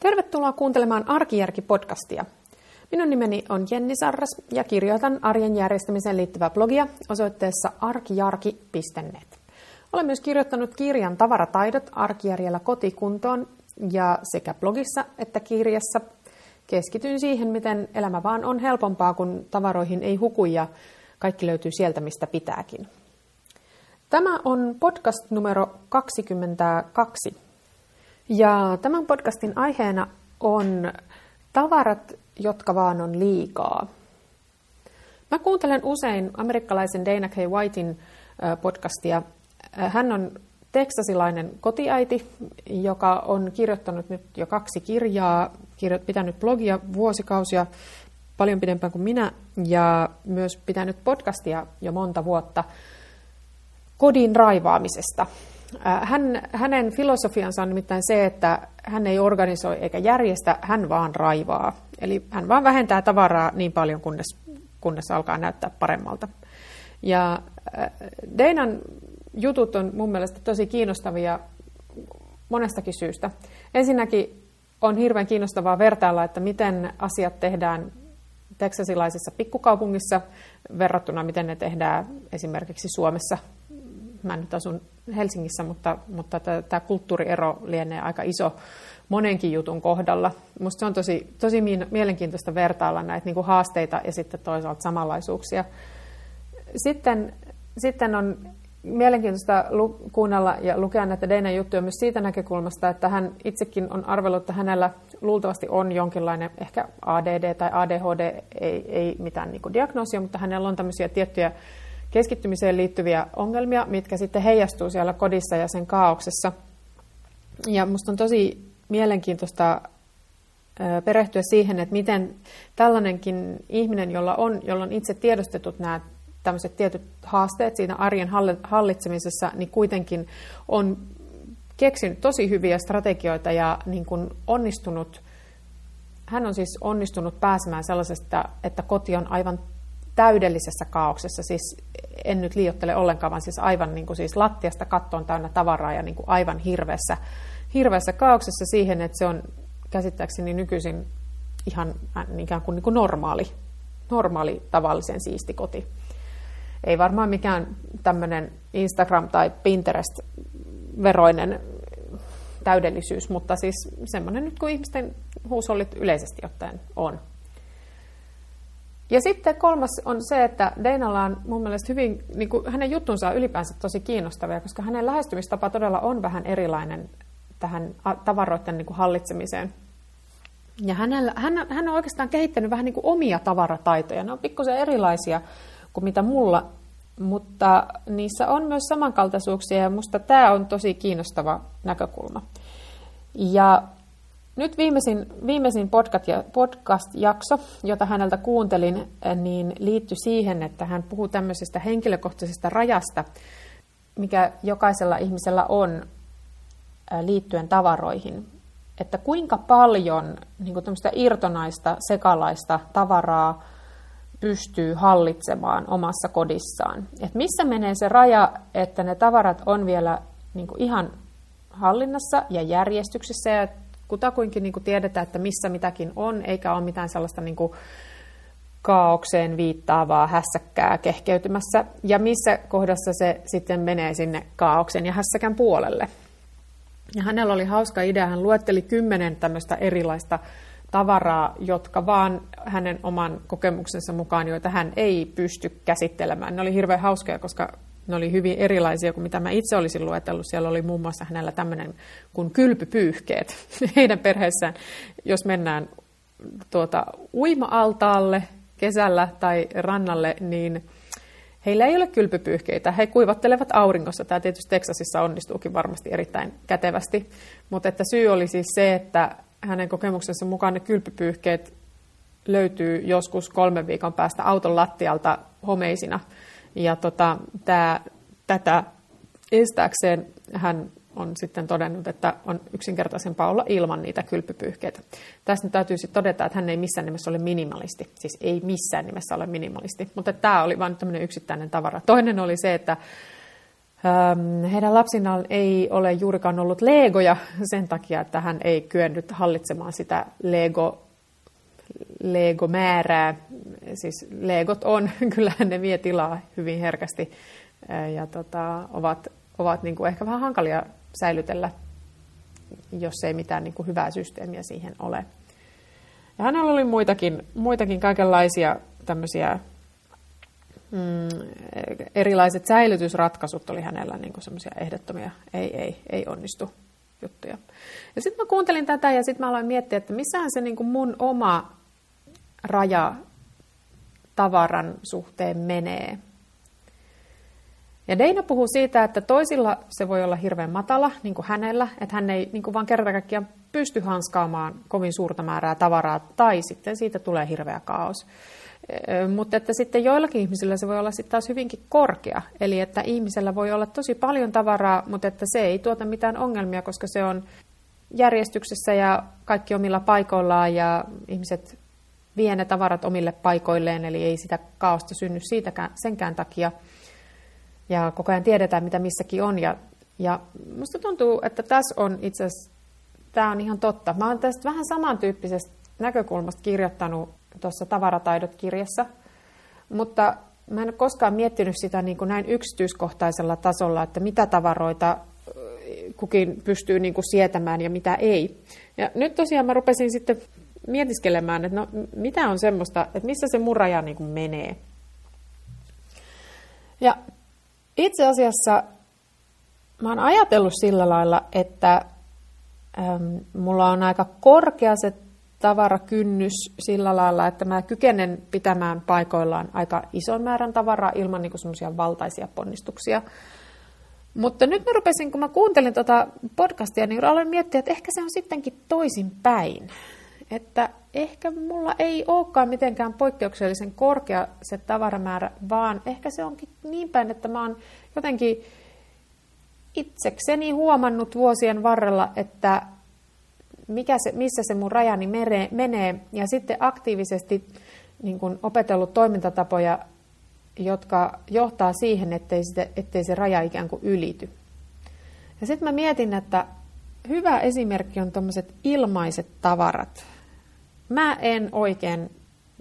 Tervetuloa kuuntelemaan Arkijärki-podcastia. Minun nimeni on Jenni Sarras ja kirjoitan arjen järjestämiseen liittyvää blogia osoitteessa arkijarki.net. Olen myös kirjoittanut kirjan Tavarataidot arkijärjellä kotikuntoon ja sekä blogissa että kirjassa keskityn siihen, miten elämä vaan on helpompaa, kun tavaroihin ei huku ja kaikki löytyy sieltä, mistä pitääkin. Tämä on podcast numero 22 ja tämän podcastin aiheena on tavarat, jotka vaan on liikaa. Mä kuuntelen usein amerikkalaisen Dana K. Whitein podcastia. Hän on teksasilainen kotiäiti, joka on kirjoittanut nyt jo kaksi kirjaa, pitänyt blogia vuosikausia, paljon pidempään kuin minä, ja myös pitänyt podcastia jo monta vuotta kodin raivaamisesta – hän, hänen filosofiansa on nimittäin se, että hän ei organisoi eikä järjestä, hän vaan raivaa. Eli hän vaan vähentää tavaraa niin paljon, kunnes, kunnes alkaa näyttää paremmalta. Ja Deinan jutut on mun mielestä tosi kiinnostavia monestakin syystä. Ensinnäkin on hirveän kiinnostavaa vertailla, että miten asiat tehdään teksasilaisessa pikkukaupungissa verrattuna miten ne tehdään esimerkiksi Suomessa mä nyt asun Helsingissä, mutta, mutta tämä kulttuuriero lienee aika iso monenkin jutun kohdalla. Minusta se on tosi, tosi mielenkiintoista vertailla näitä niin kuin haasteita ja sitten toisaalta samanlaisuuksia. Sitten, sitten on mielenkiintoista lu- kuunnella ja lukea näitä Deinan juttuja myös siitä näkökulmasta, että hän itsekin on arvellut, että hänellä luultavasti on jonkinlainen ehkä ADD tai ADHD, ei, ei mitään niin kuin diagnoosia, mutta hänellä on tämmöisiä tiettyjä keskittymiseen liittyviä ongelmia, mitkä sitten heijastuu siellä kodissa ja sen kaauksessa. Ja minusta on tosi mielenkiintoista perehtyä siihen, että miten tällainenkin ihminen, jolla on, jolla on itse tiedostetut nämä tämmöiset tietyt haasteet siinä arjen hallitsemisessa, niin kuitenkin on keksinyt tosi hyviä strategioita ja niin kuin onnistunut, hän on siis onnistunut pääsemään sellaisesta, että koti on aivan täydellisessä kaauksessa, siis en nyt liiottele ollenkaan, vaan siis aivan niin kuin siis lattiasta kattoon täynnä tavaraa ja niin kuin aivan hirveässä, hirveässä kaauksessa siihen, että se on käsittääkseni nykyisin ihan äh, ikään kuin, niin kuin normaali, normaali tavallisen siisti koti. Ei varmaan mikään tämmöinen Instagram- tai Pinterest-veroinen täydellisyys, mutta siis semmoinen nyt kuin ihmisten huusollit yleisesti ottaen on. Ja sitten kolmas on se, että Deinalla on mun mielestä hyvin, niin kuin hänen juttunsa on ylipäänsä tosi kiinnostavia, koska hänen lähestymistapa todella on vähän erilainen tähän tavaroiden niin kuin hallitsemiseen. Ja hänellä, hän, hän on oikeastaan kehittänyt vähän niin kuin omia tavarataitoja. Ne on pikkusen erilaisia kuin mitä mulla, mutta niissä on myös samankaltaisuuksia ja musta tämä on tosi kiinnostava näkökulma. Ja nyt viimeisin, viimeisin podcast-jakso, jota häneltä kuuntelin, niin liittyi siihen, että hän puhuu tämmöisestä henkilökohtaisesta rajasta, mikä jokaisella ihmisellä on liittyen tavaroihin. Että kuinka paljon niin kuin irtonaista, sekalaista tavaraa pystyy hallitsemaan omassa kodissaan. Et missä menee se raja, että ne tavarat on vielä niin ihan hallinnassa ja järjestyksessä ja kutakuinkin niin kuin tiedetään, että missä mitäkin on, eikä ole mitään sellaista niin kuin kaaukseen viittaavaa hässäkkää kehkeytymässä, ja missä kohdassa se sitten menee sinne kaauksen ja hässäkän puolelle. Ja hänellä oli hauska idea, hän luetteli kymmenen tämmöistä erilaista tavaraa, jotka vaan hänen oman kokemuksensa mukaan, joita hän ei pysty käsittelemään. Ne oli hirveän hauskoja, koska ne oli hyvin erilaisia kuin mitä mä itse olisin luetellut. Siellä oli muun muassa hänellä tämmöinen kuin kylpypyyhkeet. Heidän perheessään, jos mennään tuota, uima-altaalle kesällä tai rannalle, niin heillä ei ole kylpypyyhkeitä. He kuivattelevat auringossa. Tämä tietysti Teksasissa onnistuukin varmasti erittäin kätevästi. Mutta että syy oli siis se, että hänen kokemuksensa mukaan ne kylpypyyhkeet löytyy joskus kolmen viikon päästä auton lattialta homeisina – ja tota, tää, tätä estääkseen hän on sitten todennut, että on yksinkertaisempaa olla ilman niitä kylpypyyhkeitä. Tässä nyt täytyy sitten todeta, että hän ei missään nimessä ole minimalisti. Siis ei missään nimessä ole minimalisti. Mutta tämä oli vain tämmöinen yksittäinen tavara. Toinen oli se, että Heidän lapsinaan ei ole juurikaan ollut legoja sen takia, että hän ei kyennyt hallitsemaan sitä lego, lego-määrää. Siis legot on, kyllähän ne vie tilaa hyvin herkästi ja tota, ovat, ovat niin kuin ehkä vähän hankalia säilytellä, jos ei mitään niin kuin hyvää systeemiä siihen ole. Ja hänellä oli muitakin, muitakin kaikenlaisia tämmöisiä mm, erilaiset säilytysratkaisut oli hänellä niin semmoisia ehdottomia, ei, ei, ei onnistu juttuja. Ja sitten mä kuuntelin tätä ja sitten mä aloin miettiä, että missähän se niin kuin mun oma raja tavaran suhteen menee. Ja Deina puhuu siitä, että toisilla se voi olla hirveän matala, niin kuin hänellä, että hän ei niin kuin vaan kerta kaikkiaan pysty hanskaamaan kovin suurta määrää tavaraa, tai sitten siitä tulee hirveä kaos. Mutta että sitten joillakin ihmisillä se voi olla sitten taas hyvinkin korkea. Eli että ihmisellä voi olla tosi paljon tavaraa, mutta että se ei tuota mitään ongelmia, koska se on järjestyksessä ja kaikki omilla paikoillaan ja ihmiset vie ne tavarat omille paikoilleen, eli ei sitä kaosta synny siitäkään, senkään takia. Ja koko ajan tiedetään, mitä missäkin on. Ja, ja musta tuntuu, että tässä on itse asiassa, tämä on ihan totta. Mä oon tästä vähän samantyyppisestä näkökulmasta kirjoittanut tuossa Tavarataidot-kirjassa, mutta mä en ole koskaan miettinyt sitä niin kuin näin yksityiskohtaisella tasolla, että mitä tavaroita kukin pystyy niin kuin sietämään ja mitä ei. Ja nyt tosiaan mä rupesin sitten mietiskelemään, että no, mitä on semmoista, että missä se mun raja niin kuin menee. Ja itse asiassa mä oon ajatellut sillä lailla, että äm, mulla on aika korkea se tavarakynnys sillä lailla, että mä kykenen pitämään paikoillaan aika ison määrän tavaraa ilman niin semmoisia valtaisia ponnistuksia. Mutta nyt mä rupesin, kun mä kuuntelin tuota podcastia, niin aloin miettiä, että ehkä se on sittenkin toisin päin. Että ehkä mulla ei olekaan mitenkään poikkeuksellisen korkea se tavaramäärä, vaan ehkä se onkin niin päin, että mä oon jotenkin itsekseni huomannut vuosien varrella, että mikä se, missä se mun rajani menee, ja sitten aktiivisesti niin kun opetellut toimintatapoja, jotka johtaa siihen, ettei, sitä, ettei se raja ikään kuin ylity. Ja sitten mä mietin, että hyvä esimerkki on tuommoiset ilmaiset tavarat. Mä en oikein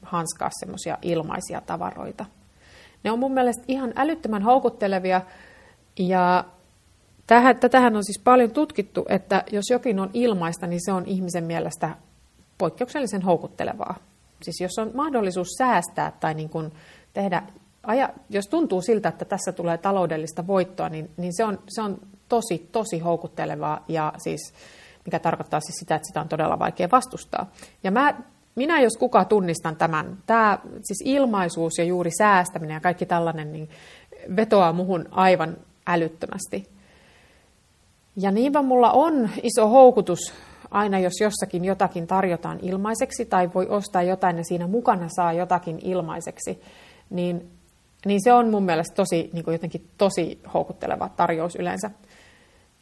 hanskaa semmoisia ilmaisia tavaroita. Ne on mun mielestä ihan älyttömän houkuttelevia ja Tähän, tätähän on siis paljon tutkittu, että jos jokin on ilmaista, niin se on ihmisen mielestä poikkeuksellisen houkuttelevaa. Siis jos on mahdollisuus säästää tai niin kuin tehdä, aja, jos tuntuu siltä, että tässä tulee taloudellista voittoa, niin, niin se, on, se on tosi, tosi houkuttelevaa ja siis, mikä tarkoittaa siis sitä, että sitä on todella vaikea vastustaa. Ja mä, minä jos kuka tunnistan tämän, tämä siis ilmaisuus ja juuri säästäminen ja kaikki tällainen, niin vetoaa muhun aivan älyttömästi. Ja niinpä mulla on iso houkutus aina, jos jossakin jotakin tarjotaan ilmaiseksi tai voi ostaa jotain ja siinä mukana saa jotakin ilmaiseksi, niin, niin se on mun mielestä tosi, niin jotenkin tosi houkutteleva tarjous yleensä.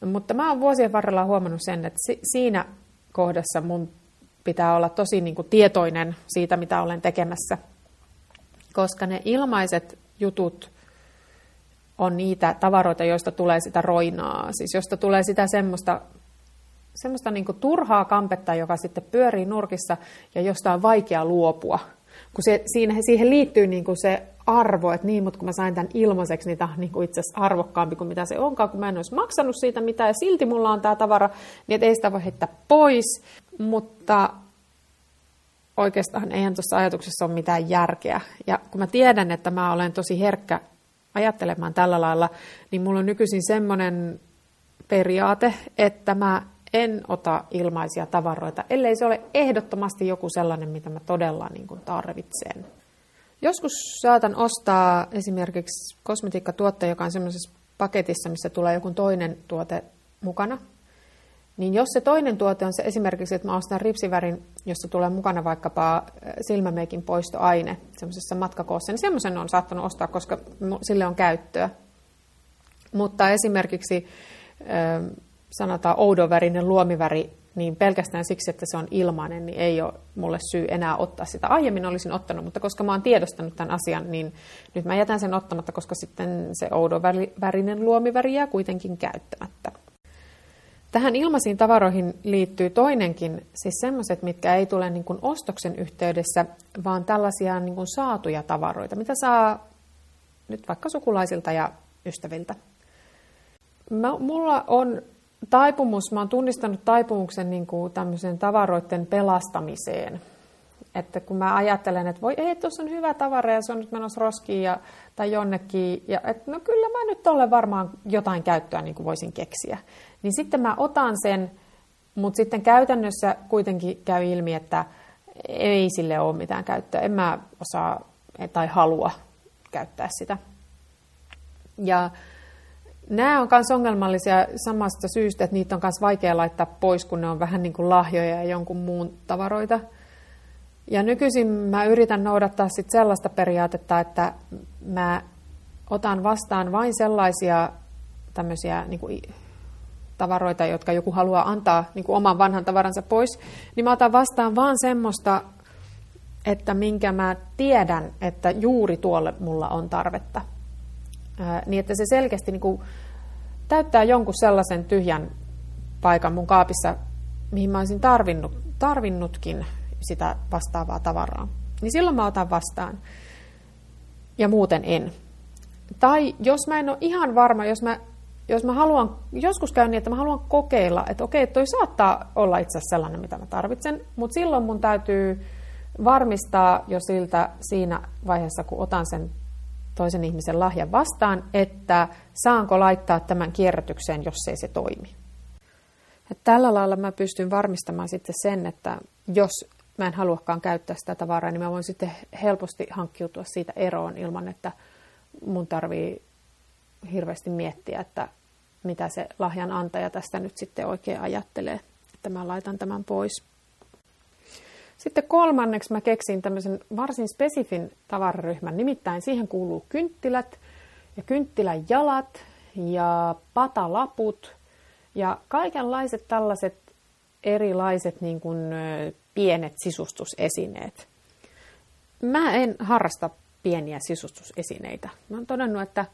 Mutta mä oon vuosien varrella huomannut sen, että si, siinä kohdassa mun pitää olla tosi niin kuin tietoinen siitä, mitä olen tekemässä, koska ne ilmaiset jutut on niitä tavaroita, joista tulee sitä roinaa, siis josta tulee sitä semmoista, semmoista niin turhaa kampetta, joka sitten pyörii nurkissa ja josta on vaikea luopua. Kun se, siinä, siihen liittyy niin kuin se arvo, että niin, mutta kun mä sain tämän ilmaiseksi, niin tämä on niin kuin itse asiassa arvokkaampi kuin mitä se onkaan, kun mä en olisi maksanut siitä mitään ja silti mulla on tämä tavara, niin ei sitä voi heittää pois. Mutta oikeastaan eihän tuossa ajatuksessa ole mitään järkeä. Ja kun mä tiedän, että mä olen tosi herkkä ajattelemaan tällä lailla, niin mulla on nykyisin semmoinen periaate, että mä en ota ilmaisia tavaroita, ellei se ole ehdottomasti joku sellainen, mitä mä todella niin kuin tarvitsen. Joskus saatan ostaa esimerkiksi kosmetiikkatuotteen, joka on semmoisessa paketissa, missä tulee joku toinen tuote mukana, niin jos se toinen tuote on se esimerkiksi, että mä ostan ripsivärin, jossa tulee mukana vaikkapa silmämeikin poistoaine semmoisessa matkakoossa, niin semmoisen on saattanut ostaa, koska sille on käyttöä. Mutta esimerkiksi sanotaan oudonvärinen luomiväri, niin pelkästään siksi, että se on ilmainen, niin ei ole mulle syy enää ottaa sitä. Aiemmin olisin ottanut, mutta koska mä oon tiedostanut tämän asian, niin nyt mä jätän sen ottamatta, koska sitten se oudon värinen luomiväri jää kuitenkin käyttämättä. Tähän ilmaisiin tavaroihin liittyy toinenkin, siis sellaiset, mitkä ei tule niin kuin ostoksen yhteydessä, vaan tällaisia niin kuin saatuja tavaroita, mitä saa nyt vaikka sukulaisilta ja ystäviltä. Mä, mulla on taipumus, mä oon tunnistanut taipumuksen niin kuin tämmöisen tavaroiden pelastamiseen. Että kun mä ajattelen, että voi ei, tuossa on hyvä tavara ja se on nyt menossa roskiin ja, tai jonnekin, ja että no kyllä mä nyt tolle varmaan jotain käyttöä niin kuin voisin keksiä. Niin sitten mä otan sen, mutta sitten käytännössä kuitenkin käy ilmi, että ei sille ole mitään käyttöä. En mä osaa tai halua käyttää sitä. Ja Nämä on myös ongelmallisia samasta syystä, että niitä on myös vaikea laittaa pois, kun ne on vähän niin kuin lahjoja ja jonkun muun tavaroita. Ja nykyisin mä yritän noudattaa sit sellaista periaatetta, että mä otan vastaan vain sellaisia tämmöisiä niin kuin tavaroita, jotka joku haluaa antaa niin kuin oman vanhan tavaransa pois, niin mä otan vastaan vaan semmoista, että minkä mä tiedän, että juuri tuolle mulla on tarvetta niin että se selkeästi niin kuin täyttää jonkun sellaisen tyhjän paikan mun kaapissa, mihin mä olisin tarvinnut, tarvinnutkin sitä vastaavaa tavaraa. Niin silloin mä otan vastaan. Ja muuten en. Tai jos mä en ole ihan varma, jos mä, jos mä haluan, joskus käy niin, että mä haluan kokeilla, että okei, toi saattaa olla itse asiassa sellainen, mitä mä tarvitsen, mutta silloin mun täytyy varmistaa jo siltä siinä vaiheessa, kun otan sen toisen ihmisen lahjan vastaan, että saanko laittaa tämän kierrätykseen, jos ei se toimi. Et tällä lailla mä pystyn varmistamaan sitten sen, että jos mä en haluakaan käyttää sitä tavaraa, niin mä voin sitten helposti hankkiutua siitä eroon ilman, että mun tarvii hirveästi miettiä, että mitä se lahjan antaja tästä nyt sitten oikein ajattelee, että mä laitan tämän pois. Sitten kolmanneksi mä keksin tämmöisen varsin spesifin tavararyhmän, nimittäin siihen kuuluu kynttilät ja kynttilän jalat ja patalaput ja kaikenlaiset tällaiset erilaiset niin kuin, pienet sisustusesineet. Mä en harrasta pieniä sisustusesineitä. Mä oon todennut, että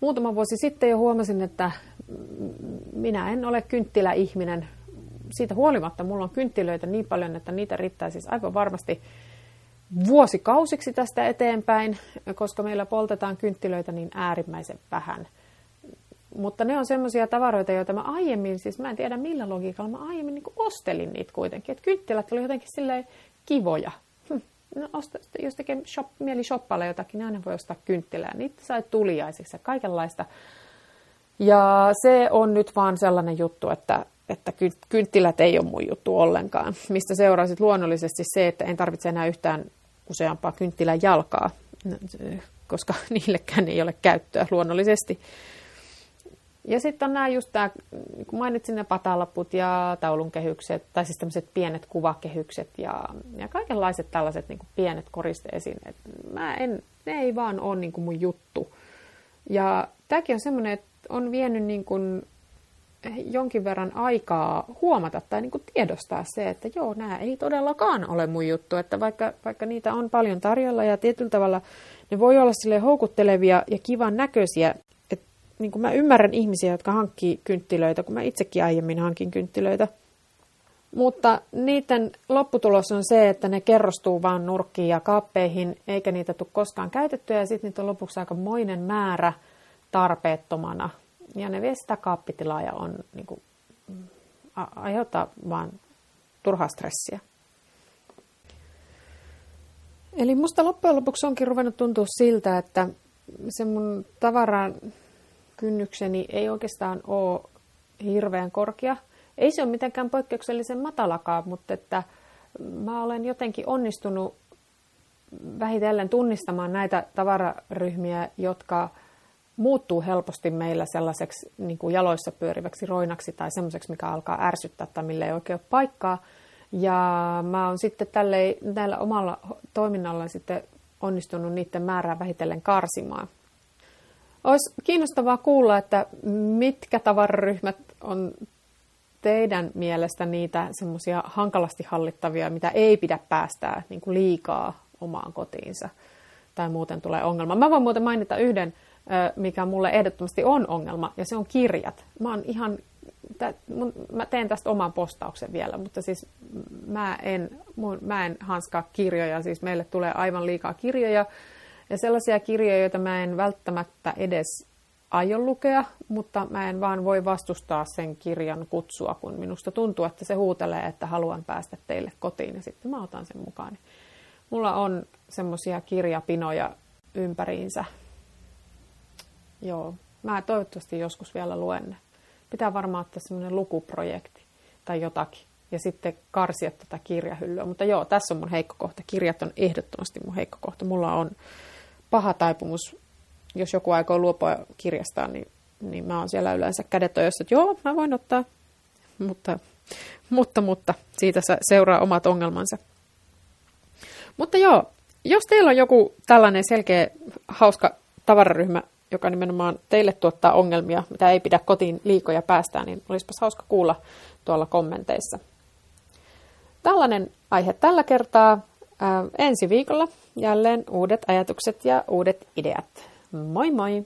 muutama vuosi sitten jo huomasin, että minä en ole kynttiläihminen, siitä huolimatta mulla on kynttilöitä niin paljon, että niitä riittää siis aivan varmasti vuosikausiksi tästä eteenpäin, koska meillä poltetaan kynttilöitä niin äärimmäisen vähän. Mutta ne on semmoisia tavaroita, joita mä aiemmin, siis mä en tiedä millä logiikalla, mä aiemmin niin ostelin niitä kuitenkin. Että kynttilät oli jotenkin silleen kivoja. Hm. No, osta, jos tekee shop, mieli shoppailla jotakin, niin aina voi ostaa kynttilää. Niitä sai tuliaisiksi ja kaikenlaista. Ja se on nyt vaan sellainen juttu, että että kynttilät ei ole mun juttu ollenkaan, mistä seuraisi luonnollisesti se, että en tarvitse enää yhtään useampaa kynttilän jalkaa, koska niillekään ei ole käyttöä luonnollisesti. Ja sitten on nämä just tämä, kun mainitsin ne patalaput ja taulun kehykset, tai siis tämmöiset pienet kuvakehykset ja, ja kaikenlaiset tällaiset niin kuin pienet koristeesineet. Mä en, ne ei vaan ole niin kuin mun juttu. Ja tämäkin on semmoinen, että on vienyt niin kuin jonkin verran aikaa huomata tai niin kuin tiedostaa se, että joo, nämä ei todellakaan ole mun juttu, että vaikka, vaikka niitä on paljon tarjolla ja tietyllä tavalla ne voi olla sille houkuttelevia ja kivan näköisiä, että niin kuin mä ymmärrän ihmisiä, jotka hankkii kynttilöitä, kun mä itsekin aiemmin hankin kynttilöitä, mutta niiden lopputulos on se, että ne kerrostuu vaan nurkkiin ja kaappeihin, eikä niitä tule koskaan käytettyä, ja sitten niitä on lopuksi aika moinen määrä tarpeettomana ja ne vie sitä kaappitilaa ja on, niin kuin, aiheuttaa vaan turhaa stressiä. Eli musta loppujen lopuksi onkin ruvennut tuntua siltä, että se mun tavaran kynnykseni ei oikeastaan ole hirveän korkea. Ei se ole mitenkään poikkeuksellisen matalakaan, mutta että mä olen jotenkin onnistunut vähitellen tunnistamaan näitä tavararyhmiä, jotka muuttuu helposti meillä sellaiseksi niin kuin jaloissa pyöriväksi roinaksi tai semmoiseksi, mikä alkaa ärsyttää tai millä ei oikein ole paikkaa. Ja mä oon sitten tälle, näillä omalla toiminnalla sitten onnistunut niiden määrää vähitellen karsimaan. Olisi kiinnostavaa kuulla, että mitkä tavararyhmät on teidän mielestä niitä semmoisia hankalasti hallittavia, mitä ei pidä päästää niin kuin liikaa omaan kotiinsa tai muuten tulee ongelma. Mä voin muuten mainita yhden, mikä mulle ehdottomasti on ongelma, ja se on kirjat. Mä oon ihan mä teen tästä oman postauksen vielä, mutta siis mä en, mä en hanskaa kirjoja, siis meille tulee aivan liikaa kirjoja, ja sellaisia kirjoja, joita mä en välttämättä edes aio lukea, mutta mä en vaan voi vastustaa sen kirjan kutsua, kun minusta tuntuu, että se huutelee, että haluan päästä teille kotiin, ja sitten mä otan sen mukaan. Mulla on semmoisia kirjapinoja ympäriinsä. Joo, mä toivottavasti joskus vielä luen ne pitää varmaan ottaa semmoinen lukuprojekti tai jotakin ja sitten karsia tätä kirjahyllyä. Mutta joo, tässä on mun heikko kohta. Kirjat on ehdottomasti mun heikko kohta. Mulla on paha taipumus, jos joku aikoo luopua kirjastaan, niin, niin mä oon siellä yleensä kädet ojossa, että joo, mä voin ottaa. Mutta, mutta, mutta siitä seuraa omat ongelmansa. Mutta joo, jos teillä on joku tällainen selkeä, hauska tavararyhmä, joka nimenomaan teille tuottaa ongelmia, mitä ei pidä kotiin liikoja päästää, niin olisipas hauska kuulla tuolla kommenteissa. Tällainen aihe tällä kertaa. Ensi viikolla jälleen uudet ajatukset ja uudet ideat. Moi moi!